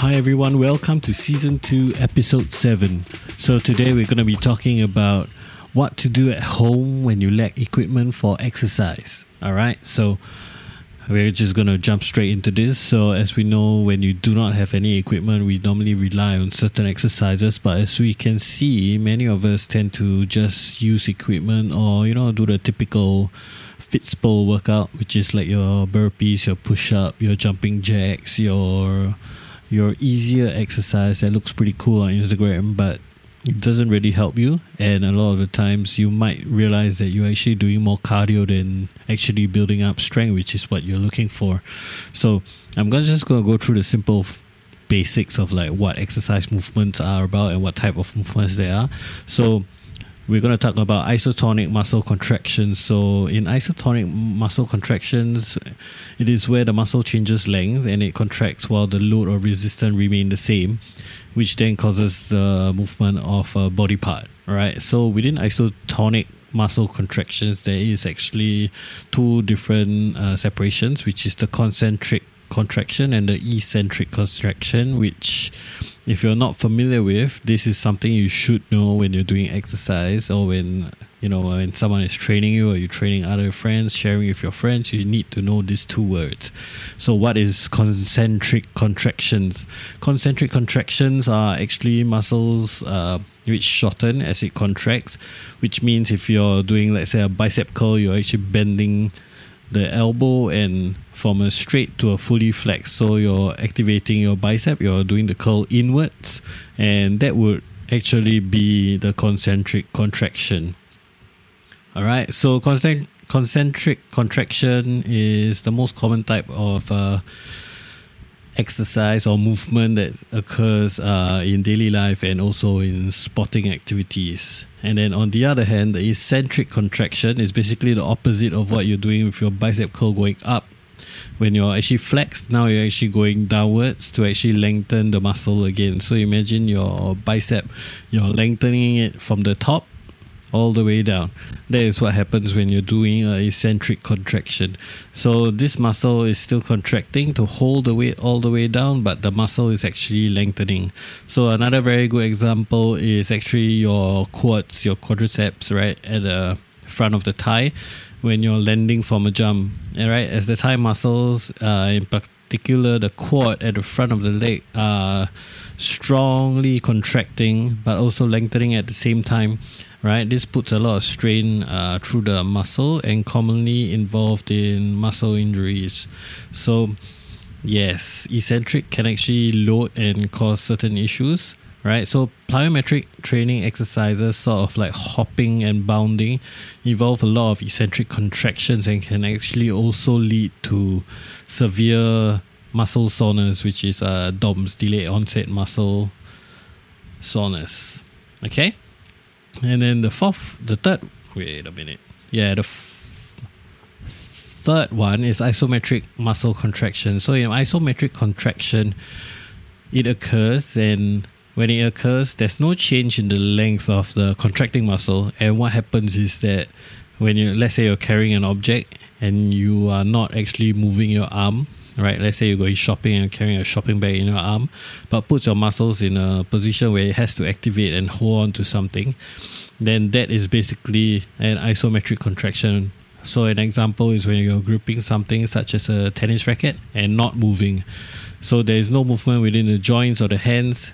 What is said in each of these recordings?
Hi everyone, welcome to season 2, episode 7. So today we're going to be talking about what to do at home when you lack equipment for exercise. All right? So we're just going to jump straight into this. So as we know, when you do not have any equipment, we normally rely on certain exercises, but as we can see, many of us tend to just use equipment or you know do the typical Fitspo workout, which is like your burpees, your push up, your jumping jacks, your your easier exercise that looks pretty cool on Instagram, but it doesn't really help you. And a lot of the times, you might realize that you're actually doing more cardio than actually building up strength, which is what you're looking for. So I'm gonna just gonna go through the simple basics of like what exercise movements are about and what type of movements they are. So we're going to talk about isotonic muscle contractions. So, in isotonic muscle contractions, it is where the muscle changes length and it contracts while the load or resistance remain the same, which then causes the movement of a body part. All right. So, within isotonic muscle contractions, there is actually two different uh, separations, which is the concentric contraction and the eccentric contraction, which if you're not familiar with, this is something you should know when you're doing exercise or when you know when someone is training you or you're training other friends, sharing with your friends. You need to know these two words. So, what is concentric contractions? Concentric contractions are actually muscles uh, which shorten as it contracts, which means if you're doing, let's say, a bicep curl, you're actually bending the elbow and from a straight to a fully flex. So you're activating your bicep, you're doing the curl inwards, and that would actually be the concentric contraction. All right, so concentric contraction is the most common type of uh, exercise or movement that occurs uh, in daily life and also in sporting activities. And then on the other hand, the eccentric contraction is basically the opposite of what you're doing with your bicep curl going up. When you're actually flexed, now you're actually going downwards to actually lengthen the muscle again. So imagine your bicep, you're lengthening it from the top all the way down. That is what happens when you're doing a eccentric contraction. So this muscle is still contracting to hold the weight all the way down, but the muscle is actually lengthening. So another very good example is actually your quads, your quadriceps, right at the front of the thigh when you're landing from a jump. Right, as the thigh muscles, uh, in particular the quad at the front of the leg, are strongly contracting but also lengthening at the same time right? This puts a lot of strain uh, through the muscle and commonly involved in muscle injuries. So, yes, eccentric can actually load and cause certain issues, right? So, plyometric training exercises, sort of like hopping and bounding, involve a lot of eccentric contractions and can actually also lead to severe muscle soreness, which is uh, DOMS, delayed onset muscle soreness. Okay? And then the fourth, the third, wait a minute. Yeah, the f- third one is isometric muscle contraction. So in isometric contraction, it occurs and when it occurs, there's no change in the length of the contracting muscle. And what happens is that when you, let's say you're carrying an object and you are not actually moving your arm, right? Let's say you're going shopping and carrying a shopping bag in your arm, but puts your muscles in a position where it has to activate and hold on to something, then that is basically an isometric contraction. So an example is when you're gripping something such as a tennis racket and not moving. So there is no movement within the joints or the hands,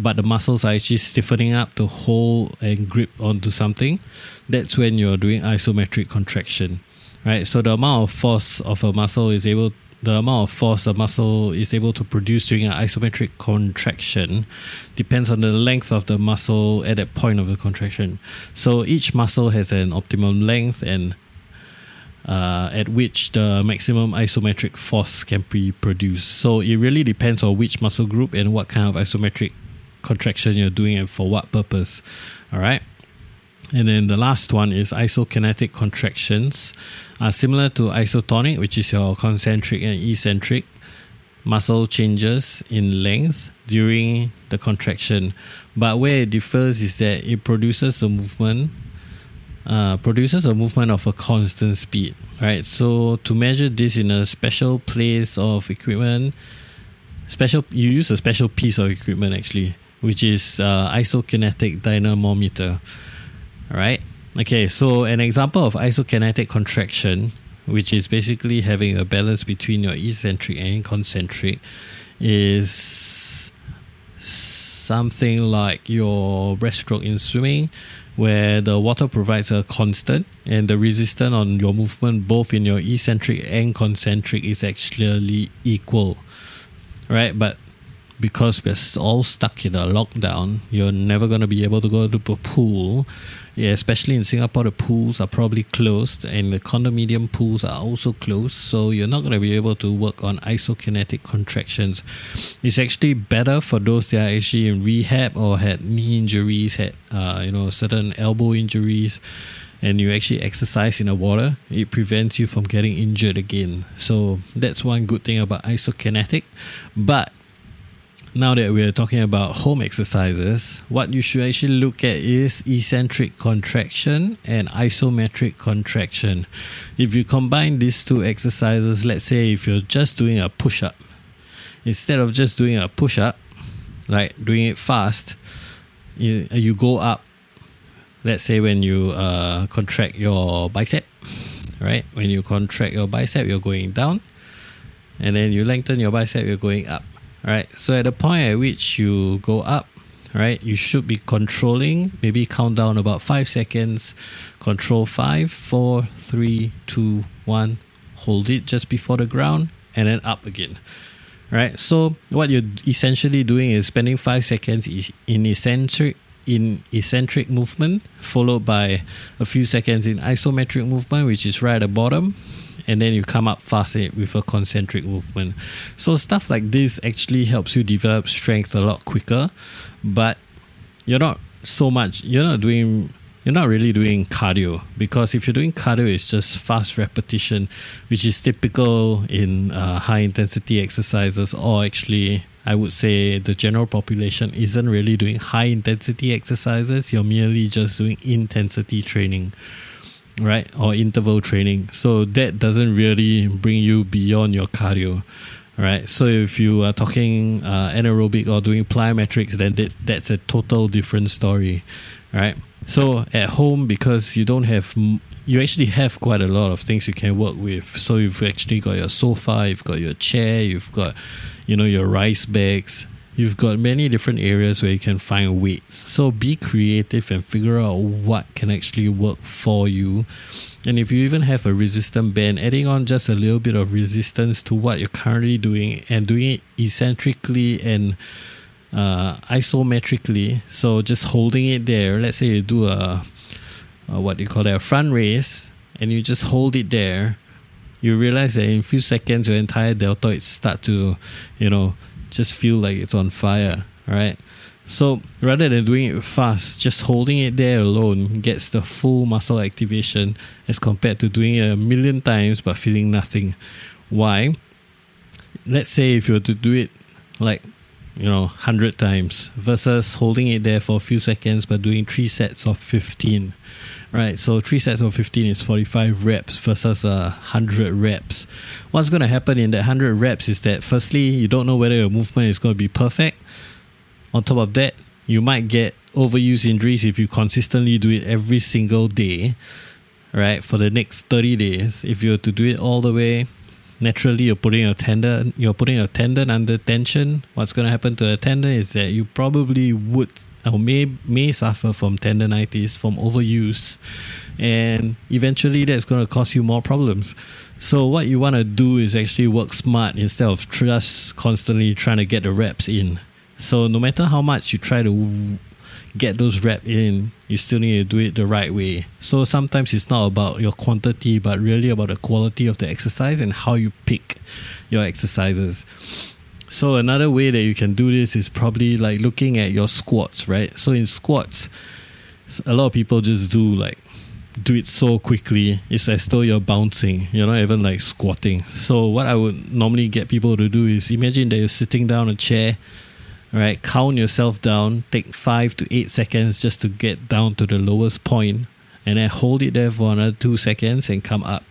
but the muscles are actually stiffening up to hold and grip onto something. That's when you're doing isometric contraction right? So the amount of force of a muscle is able the amount of force the muscle is able to produce during an isometric contraction depends on the length of the muscle at that point of the contraction. So each muscle has an optimum length and uh, at which the maximum isometric force can be produced. So it really depends on which muscle group and what kind of isometric contraction you're doing and for what purpose. All right. And then the last one is isokinetic contractions, are similar to isotonic, which is your concentric and eccentric muscle changes in length during the contraction. But where it differs is that it produces a movement, uh, produces a movement of a constant speed, right? So to measure this in a special place of equipment, special you use a special piece of equipment actually, which is uh, isokinetic dynamometer. Right. Okay, so an example of isokinetic contraction, which is basically having a balance between your eccentric and concentric, is something like your breaststroke in swimming, where the water provides a constant and the resistance on your movement, both in your eccentric and concentric, is actually equal. Right? But because we're all stuck in a lockdown, you're never going to be able to go to the pool yeah, especially in Singapore, the pools are probably closed and the condominium pools are also closed. So you're not going to be able to work on isokinetic contractions. It's actually better for those that are actually in rehab or had knee injuries, had uh, you know certain elbow injuries, and you actually exercise in the water. It prevents you from getting injured again. So that's one good thing about isokinetic. But now that we're talking about home exercises, what you should actually look at is eccentric contraction and isometric contraction. If you combine these two exercises, let's say if you're just doing a push up, instead of just doing a push up, like doing it fast, you, you go up. Let's say when you uh, contract your bicep, right? When you contract your bicep, you're going down, and then you lengthen your bicep, you're going up right? So at the point at which you go up, right, you should be controlling, maybe count down about five seconds, control five, four, three, two, one, hold it just before the ground, and then up again. Right, so what you're essentially doing is spending five seconds in eccentric in eccentric movement, followed by a few seconds in isometric movement, which is right at the bottom, and then you come up fast with a concentric movement. So stuff like this actually helps you develop strength a lot quicker, but you're not so much you're not doing you're not really doing cardio because if you're doing cardio it's just fast repetition which is typical in uh, high intensity exercises or actually i would say the general population isn't really doing high intensity exercises you're merely just doing intensity training right? Or interval training. So that doesn't really bring you beyond your cardio, right? So if you are talking uh, anaerobic or doing plyometrics, then that, that's a total different story, right? So at home, because you don't have, you actually have quite a lot of things you can work with. So you've actually got your sofa, you've got your chair, you've got, you know, your rice bags, You've got many different areas where you can find weights. So be creative and figure out what can actually work for you. And if you even have a resistance band, adding on just a little bit of resistance to what you're currently doing and doing it eccentrically and uh, isometrically. So just holding it there. Let's say you do a, a what you call that, a front raise, and you just hold it there. You realize that in a few seconds your entire deltoid start to, you know, just feel like it's on fire, right? So rather than doing it fast, just holding it there alone gets the full muscle activation as compared to doing it a million times but feeling nothing. Why? Let's say if you were to do it like you know 100 times versus holding it there for a few seconds but doing three sets of 15 right? So three sets of 15 is 45 reps versus uh, 100 reps. What's going to happen in that 100 reps is that firstly, you don't know whether your movement is going to be perfect. On top of that, you might get overuse injuries if you consistently do it every single day, right? For the next 30 days, if you were to do it all the way, naturally you're putting a tendon you're putting a tendon under tension. What's gonna happen to the tendon is that you probably would or may may suffer from tendonitis from overuse and eventually that's going to cause you more problems so what you want to do is actually work smart instead of just constantly trying to get the reps in so no matter how much you try to get those reps in you still need to do it the right way so sometimes it's not about your quantity but really about the quality of the exercise and how you pick your exercises so another way that you can do this is probably like looking at your squats, right? So in squats, a lot of people just do like do it so quickly. It's as though you're bouncing. You're not even like squatting. So what I would normally get people to do is imagine that you're sitting down a chair, right? Count yourself down. Take five to eight seconds just to get down to the lowest point, and then hold it there for another two seconds and come up.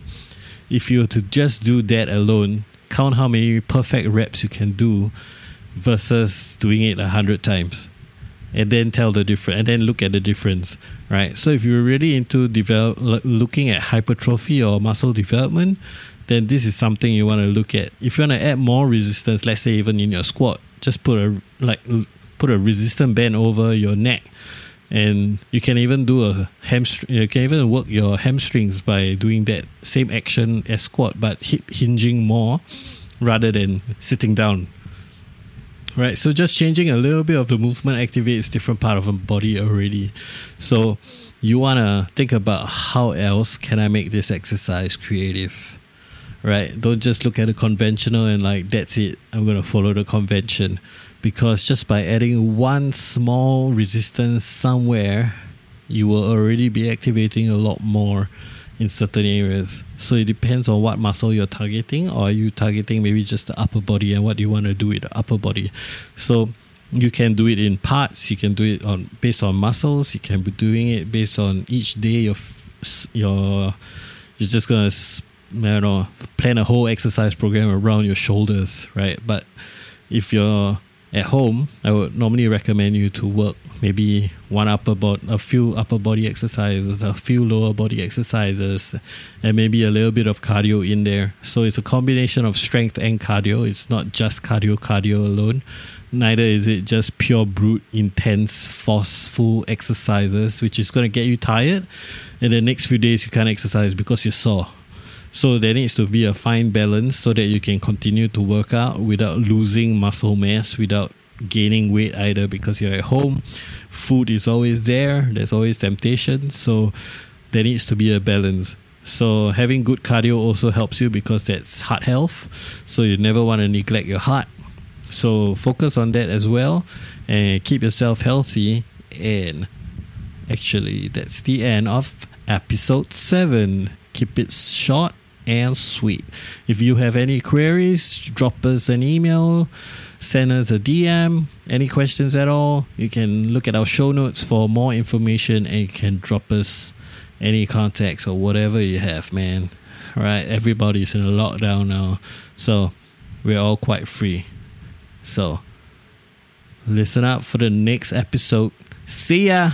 If you were to just do that alone, count how many perfect reps you can do, versus doing it a hundred times and then tell the difference and then look at the difference right so if you're really into develop looking at hypertrophy or muscle development then this is something you want to look at if you want to add more resistance let's say even in your squat just put a like put a resistant band over your neck. And you can even do a hamstring you can even work your hamstrings by doing that same action as squat but hip hinging more rather than sitting down. Right so just changing a little bit of the movement activates different part of the body already. So you want to think about how else can i make this exercise creative right don't just look at the conventional and like that's it i'm going to follow the convention because just by adding one small resistance somewhere you will already be activating a lot more in certain areas. So it depends on what muscle you're targeting, or are you targeting maybe just the upper body and what you want to do with the upper body. So you can do it in parts. You can do it on based on muscles. You can be doing it based on each day of your. You're just gonna, I don't know, plan a whole exercise program around your shoulders, right? But if you're at home, I would normally recommend you to work maybe one upper body, a few upper body exercises, a few lower body exercises, and maybe a little bit of cardio in there. So it's a combination of strength and cardio. It's not just cardio, cardio alone. Neither is it just pure brute, intense, forceful exercises, which is going to get you tired. And the next few days you can't exercise because you're sore. So there needs to be a fine balance so that you can continue to work out without losing muscle mass, without gaining weight either because you're at home. Food is always there, there's always temptation. So there needs to be a balance. So having good cardio also helps you because that's heart health. So you never want to neglect your heart. So focus on that as well and keep yourself healthy. And actually, that's the end of episode 7. Keep it short and sweet. If you have any queries, drop us an email, send us a DM. Any questions at all, you can look at our show notes for more information and you can drop us any contacts or whatever you have, man. All right, everybody's in a lockdown now, so we're all quite free. So listen up for the next episode. See ya!